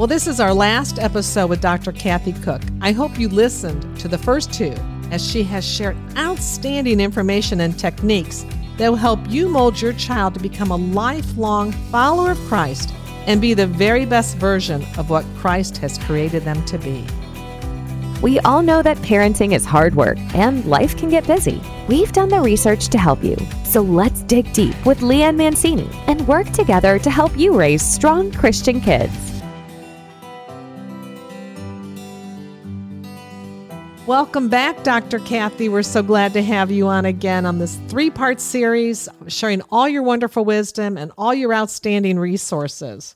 Well, this is our last episode with Dr. Kathy Koch. I hope you listened to the first two as she has shared outstanding information and techniques that will help you mold your child to become a lifelong follower of Christ and be the very best version of what Christ has created them to be. We all know that parenting is hard work and life can get busy. We've done the research to help you. So let's dig deep with Leanne Mancini and work together to help you raise strong Christian kids. Welcome back, Dr. Kathy. We're so glad to have you on again on this three part series, sharing all your wonderful wisdom and all your outstanding resources.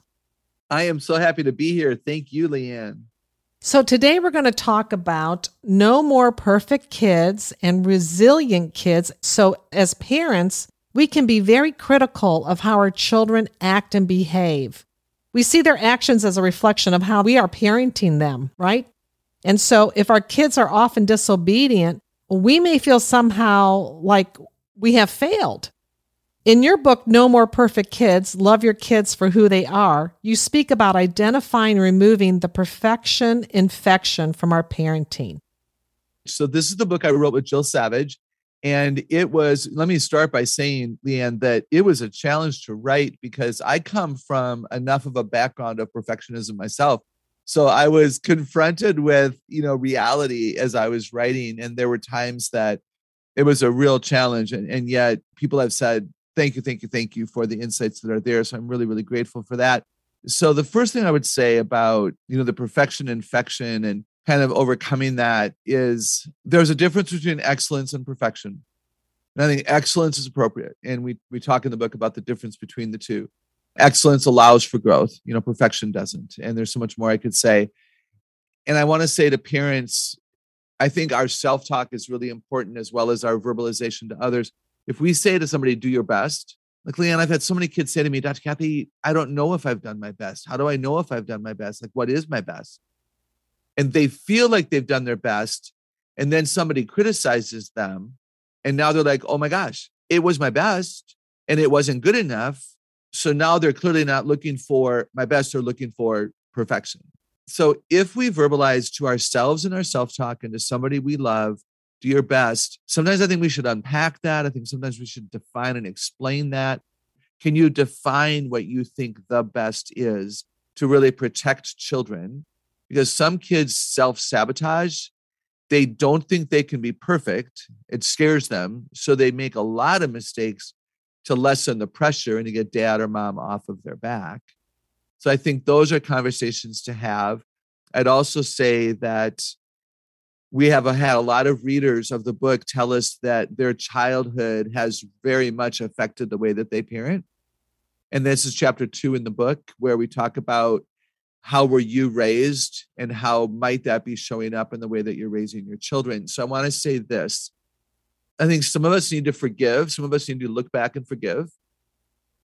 I am so happy to be here. Thank you, Leanne. So, today we're going to talk about no more perfect kids and resilient kids. So, as parents, we can be very critical of how our children act and behave. We see their actions as a reflection of how we are parenting them, right? And so if our kids are often disobedient, we may feel somehow like we have failed. In your book, No More Perfect Kids Love Your Kids for Who They Are, you speak about identifying removing the perfection infection from our parenting. So, this is the book I wrote with Jill Savage. And it was, let me start by saying, Leanne, that it was a challenge to write because I come from enough of a background of perfectionism myself so i was confronted with you know reality as i was writing and there were times that it was a real challenge and, and yet people have said thank you thank you thank you for the insights that are there. So i'm really really grateful for that. So the first thing i would say about you know the perfection infection and kind of overcoming that is there's a difference between excellence and perfection. And i think excellence is appropriate and we we talk in the book about the difference between the two excellence allows for growth. You know perfection doesn't. And there's so much more i could say. And i want to say to parents i think our self-talk is really important as well as our verbalization to others. If we say to somebody do your best like leanne i've had so many kids say to me dr. Kathy i don't know if i've done my best. How do i know if i've done my best? Like what is my best? And they feel like they've done their best and then somebody criticizes them and now they're like oh my gosh it was my best and it wasn't good enough so now they're clearly not looking for my best, they're looking for perfection. So if we verbalize to ourselves and our self talk and to somebody we love, do your best. Sometimes I think we should unpack that. I think sometimes we should define and explain that. Can you define what you think the best is to really protect children? Because some kids self sabotage. They don't think they can be perfect. It scares them. So they make a lot of mistakes to lessen the pressure and to get dad or mom off of their back. So I think those are conversations to have. I'd also say that we have had a lot of readers of the book tell us that their childhood has very much affected the way that they parent. And this is chapter two in the book where we talk about how were you raised and how might that be showing up in the way that you're raising your children. So I want to say this I think some of us need to forgive. Some of us need to look back and forgive.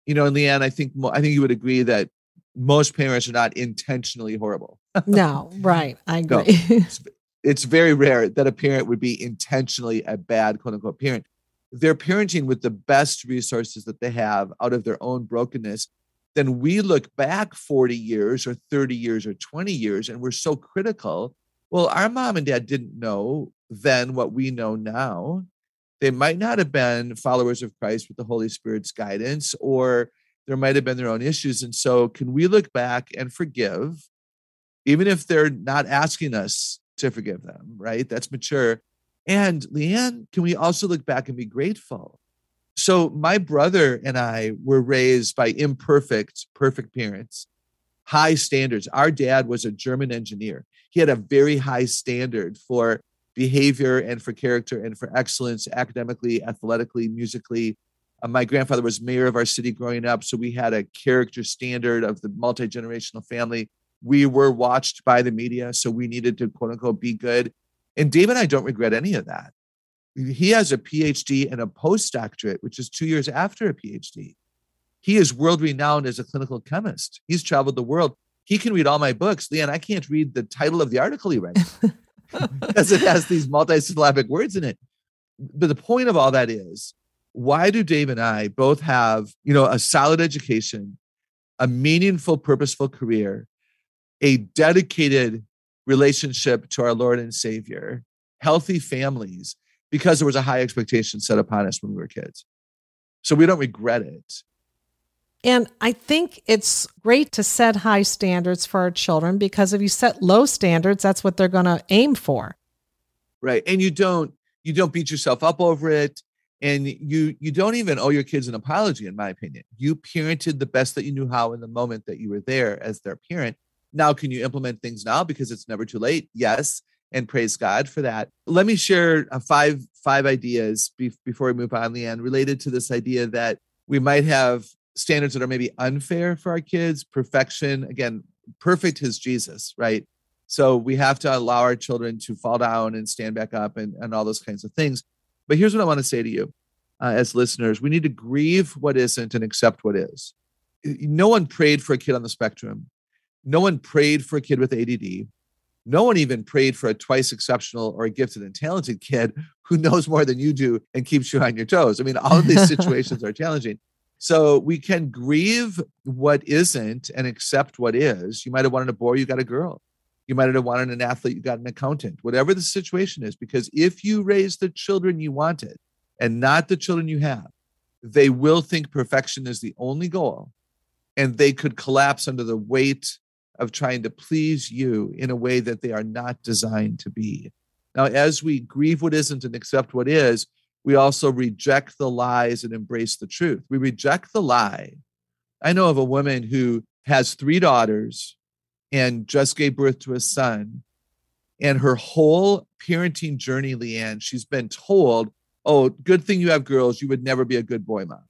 You know, in the end, I think I think you would agree that most parents are not intentionally horrible. no, right. I agree. No, it's, it's very rare that a parent would be intentionally a bad quote unquote parent. They're parenting with the best resources that they have out of their own brokenness. Then we look back 40 years or 30 years or 20 years and we're so critical. Well, our mom and dad didn't know then what we know now they might not have been followers of Christ with the Holy Spirit's guidance, or there might have been their own issues. And so, can we look back and forgive, even if they're not asking us to forgive them, right? That's mature. And Leanne, can we also look back and be grateful? So, my brother and I were raised by imperfect, perfect parents, high standards. Our dad was a German engineer. He had a very high standard for behavior and for character and for excellence academically, athletically, musically. Uh, my grandfather was mayor of our city growing up, so we had a character standard of the multi generational family. We were watched by the media, so we needed to quote unquote be good. And Dave and I don't regret any of that. He has a PhD and a postdoctorate, which is two years after a PhD. He is world renowned as a clinical chemist. He's traveled the world. He can read all my books. Leanne, I can't read the title of the article he read. because it has these multisyllabic words in it. But the point of all that is, why do Dave and I both have, you know, a solid education, a meaningful, purposeful career, a dedicated relationship to our Lord and Savior, healthy families, because there was a high expectation set upon us when we were kids. So we don't regret it. And I think it's great to set high standards for our children because if you set low standards, that's what they're going to aim for. Right. And you don't you don't beat yourself up over it and you you don't even owe your kids an apology in my opinion. You parented the best that you knew how in the moment that you were there as their parent. Now can you implement things now because it's never too late? Yes, and praise God for that. Let me share uh, five five ideas be- before we move on, Leanne, related to this idea that we might have standards that are maybe unfair for our kids. Perfection, again, perfect is Jesus, right? So we have to allow our children to fall down and stand back up and, and all those kinds of things. But here's what I want to say to you uh, as listeners we need to grieve what isn't and accept what is. No one prayed for a kid on the spectrum. No one prayed for a kid with ADD. No one even prayed for a twice exceptional or a gifted and talented kid who knows more than you do and keeps you on your toes. I mean, all of these situations are challenging. So we can grieve what isn't and accept what is. You might have wanted a boy, you got a girl. You might have wanted an athlete, you got an accountant, whatever the situation is. Because if you raise the children you wanted and not the children you have, they will think perfection is the only goal. And they could collapse under the weight of trying to please you in a way that they are not designed to be. Now, as we grieve what isn't and accept what is, we also reject the lies and embrace the truth. We reject the lie. I know of a woman who has three daughters and just gave birth to a son. And her whole parenting journey, Leanne, she's been told, oh, good thing you have girls. You would never be a good boy mom.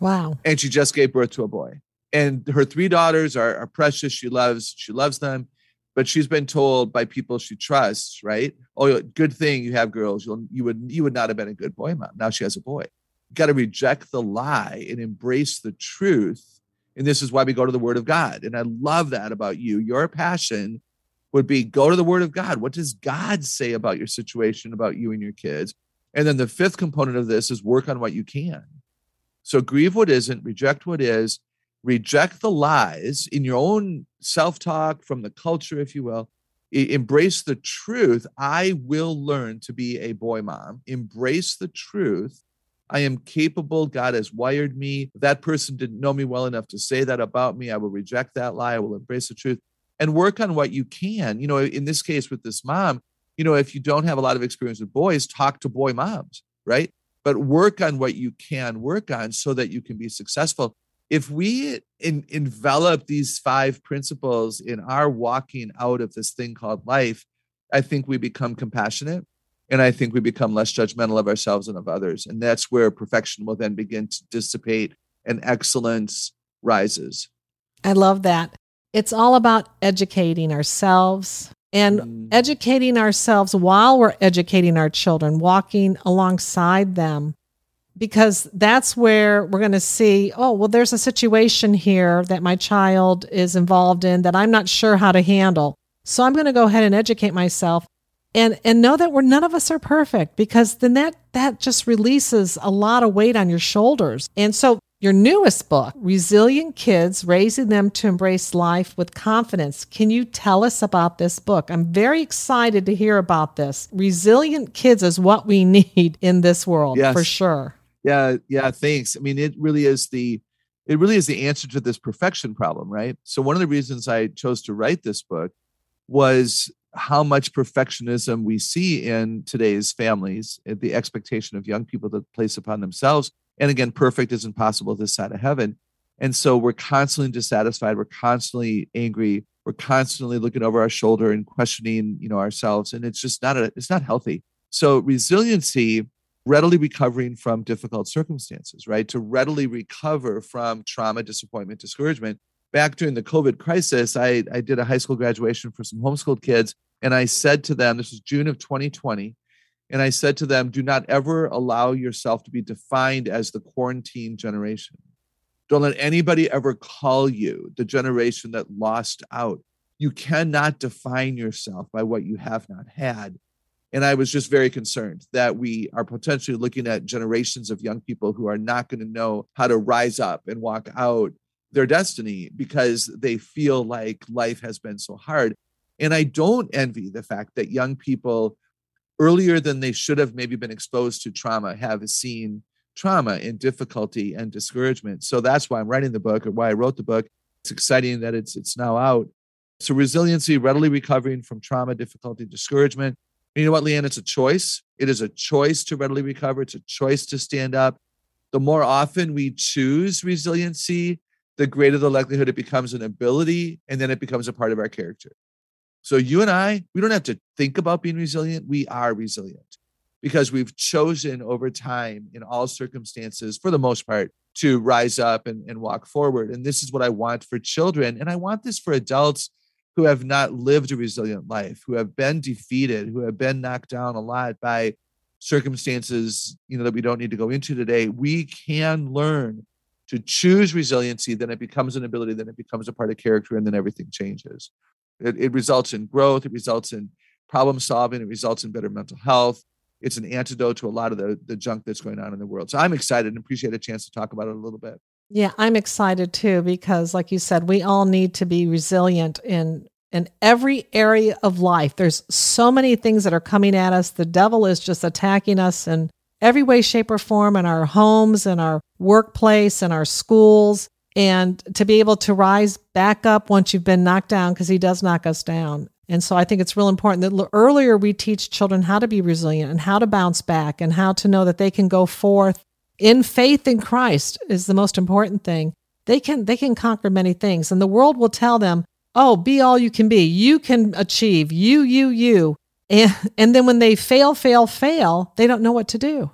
Wow. And she just gave birth to a boy. And her three daughters are, are precious. She loves, she loves them but she's been told by people she trusts, right? Oh, good thing you have girls. You'll, you would you would not have been a good boy mom. Now she has a boy. You got to reject the lie and embrace the truth. And this is why we go to the Word of God. And I love that about you. Your passion would be go to the Word of God. What does God say about your situation, about you and your kids? And then the fifth component of this is work on what you can. So grieve what isn't, reject what is, reject the lies in your own self talk from the culture, if you will. Embrace the truth. I will learn to be a boy mom. Embrace the truth. I am capable. God has wired me. That person didn't know me well enough to say that about me. I will reject that lie. I will embrace the truth and work on what you can. You know, in this case with this mom, you know, if you don't have a lot of experience with boys, talk to boy moms, right? But work on what you can work on so that you can be successful if we in, envelop these five principles in our walking out of this thing called life, I think we become compassionate and I think we become less judgmental of ourselves and of others. And that's where perfection will then begin to dissipate and excellence rises. I love that. It's all about educating ourselves and mm. educating ourselves while we're educating our children, walking alongside them because that's where we're going to see oh well there's a situation here that my child is involved in that i'm not sure how to handle. So i'm going to go ahead and educate myself and and know that we're none of us are perfect because then that that just releases a lot of weight on your shoulders. And so your newest book resilient kids raising them to embrace life with confidence. Can you tell us about this book? I'm very excited to hear about this. Resilient kids is what we need in this world yes. for sure yeah, yeah, thanks. I mean, it really is the it really is the answer to this perfection problem, right? So one of the reasons I chose to write this book was how much perfectionism we see in today's families, eh, the expectation of young people to place upon themselves. And again, perfect is impossible this side of heaven. And so we're constantly dissatisfied, we're constantly angry, we're constantly looking over our shoulder and questioning, you know, ourselves. And it's just not a, it's not healthy. So resiliency readily recovering from difficult circumstances, right? To readily recover from trauma, disappointment, discouragement. Back during the COVID crisis, I, I did a high school graduation for some homeschooled kids. And I said to them, this was June of 2020. And I said to them, do not ever allow yourself to be defined as the quarantine generation. Don't let anybody ever call you the generation that lost out. You cannot define yourself by what you have not had. And I was just very concerned that we are potentially looking at generations of young people who are not going to know how to rise up and walk out their destiny because they feel like life has been so hard. And I don't envy the fact that young people, earlier than they should have maybe been exposed to trauma, have seen trauma and difficulty and discouragement. So that's why I'm writing the book or why I wrote the book. It's exciting that it's it's now out. So resiliency, readily recovering from trauma, difficulty, discouragement. You know what, Leanne? It's a choice. It is a choice to readily recover. It's a choice to stand up. The more often we choose resiliency, the greater the likelihood it becomes an ability and then it becomes a part of our character. So you and I, we don't have to think about being resilient. We are resilient because we've chosen over time in all circumstances, for the most part, to rise up and, and walk forward. And this is what I want for children. And I want this for adults who have not lived a resilient life, who have been defeated, who have been knocked down a lot by circumstances, you know, that we don't need to go into today. We can learn to choose resiliency, then it becomes an ability, then it becomes a part of character, and then everything changes. It, it results in growth, it results in problem solving, it results in better mental health. It's an antidote to a lot of the, the junk that's going on in the world. So I'm excited and appreciate a chance to talk about it a little bit. Yeah, I'm excited too because like you said, we all need to be resilient in in every area of life. There's so many things that are coming at us. The devil is just attacking us in every way, shape, or form in our homes, in our workplace, in our schools, and to be able to rise back up once you've been knocked down, because he does knock us down. And so I think it's real important that earlier we teach children how to be resilient and how to bounce back and how to know that they can go forth in faith in Christ is the most important thing. They can they can conquer many things and the world will tell them, "Oh, be all you can be. You can achieve. You you you." And and then when they fail fail fail, they don't know what to do.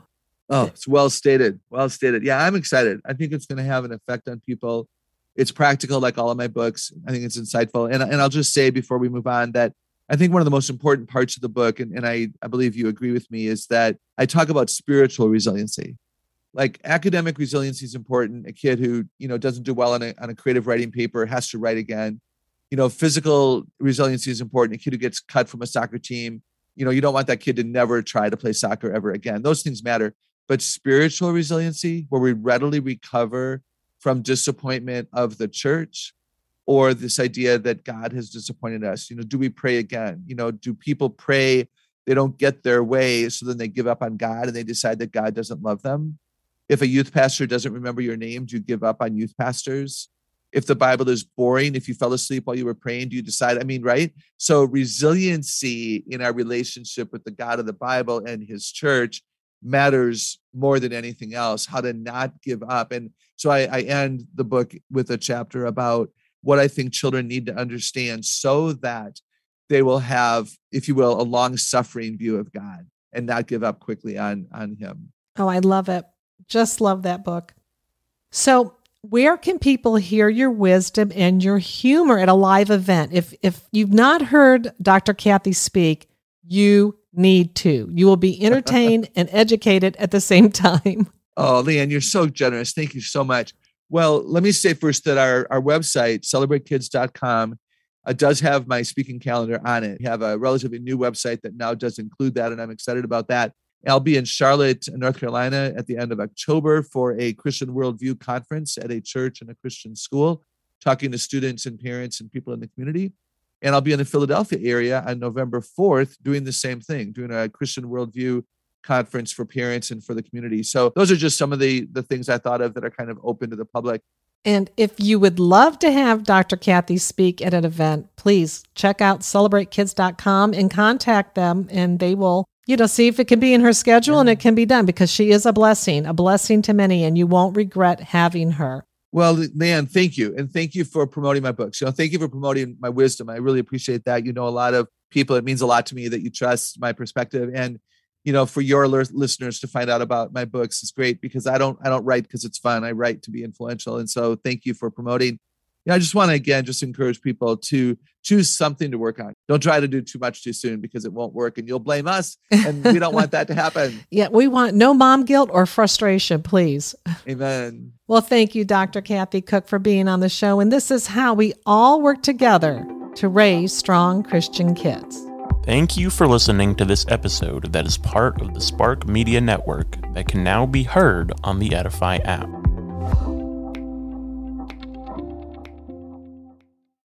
Oh, it's well stated. Well stated. Yeah, I'm excited. I think it's going to have an effect on people. It's practical, like all of my books. I think it's insightful. And, and I'll just say before we move on that I think one of the most important parts of the book, and, and I, I believe you agree with me, is that I talk about spiritual resiliency. Like academic resiliency is important. A kid who, you know, doesn't do well on a, on a creative writing paper has to write again. You know, physical resiliency is important. A kid who gets cut from a soccer team, you know, you don't want that kid to never try to play soccer ever again. Those things matter but spiritual resiliency, where we readily recover from disappointment of the church or this idea that God has disappointed us. You know, do we pray again? You know, do people pray they don't get their way so then they give up on God and they decide that God doesn't love them? If a youth pastor doesn't remember your name, do you give up on youth pastors? If the Bible is boring, if you fell asleep while you were praying, do you decide? I mean, right? So, resiliency in our relationship with the God of the Bible and his church matters more than anything else how to not give up and so I, I, end the book with a chapter about what i think children need to understand so that they will have if you will a long suffering view of god and not give up quickly on on him oh i love it just love that book so where can people hear your wisdom and your humor at a live event if if you've not heard dr kathy speak you need to. You will be entertained and educated at the same time. Oh, Leanne, you're so generous. Thank you so much. Well, let me say first that our, our website, celebratekids.com, uh, does have my speaking calendar on it. We have a relatively new website that now does include that, and I'm excited about that. I'll be in Charlotte, North Carolina at the end of October for a Christian Worldview conference at a church and a Christian school, talking to students and parents and people in the community. And I'll be in the Philadelphia area on November 4th doing the same thing, doing a Christian worldview conference for parents and for the community. So those are just some of the the things I thought of that are kind of open to the public. And if you would love to have Dr. Kathy speak at an event, please check out celebratekids.com and contact them and they will, you know, see if it can be in her schedule and it can be done because she is a blessing, a blessing to many and you won't regret having her. Well, man, thank you. And thank you for promoting my books. You know, thank you for promoting my wisdom. I really appreciate that. You know, a lot of people, it means a lot to me that you trust my perspective. And, you know, for your listeners to find out about my books is great because I don't, I don't write because it's fun. I write to be influential. And so thank you for promoting yeah, I just want to again just encourage people to choose something to work on. Don't try to do too much too soon because it won't work and you'll blame us. And we don't want that to happen. yeah, we want no mom guilt or frustration, please. Amen. Well, thank you, Dr. Kathy Koch, for being on the show. And this is how we all work together to raise strong Christian kids. Thank you for listening to this episode that is part of the Spark Media Network that can now be heard on the Edify app.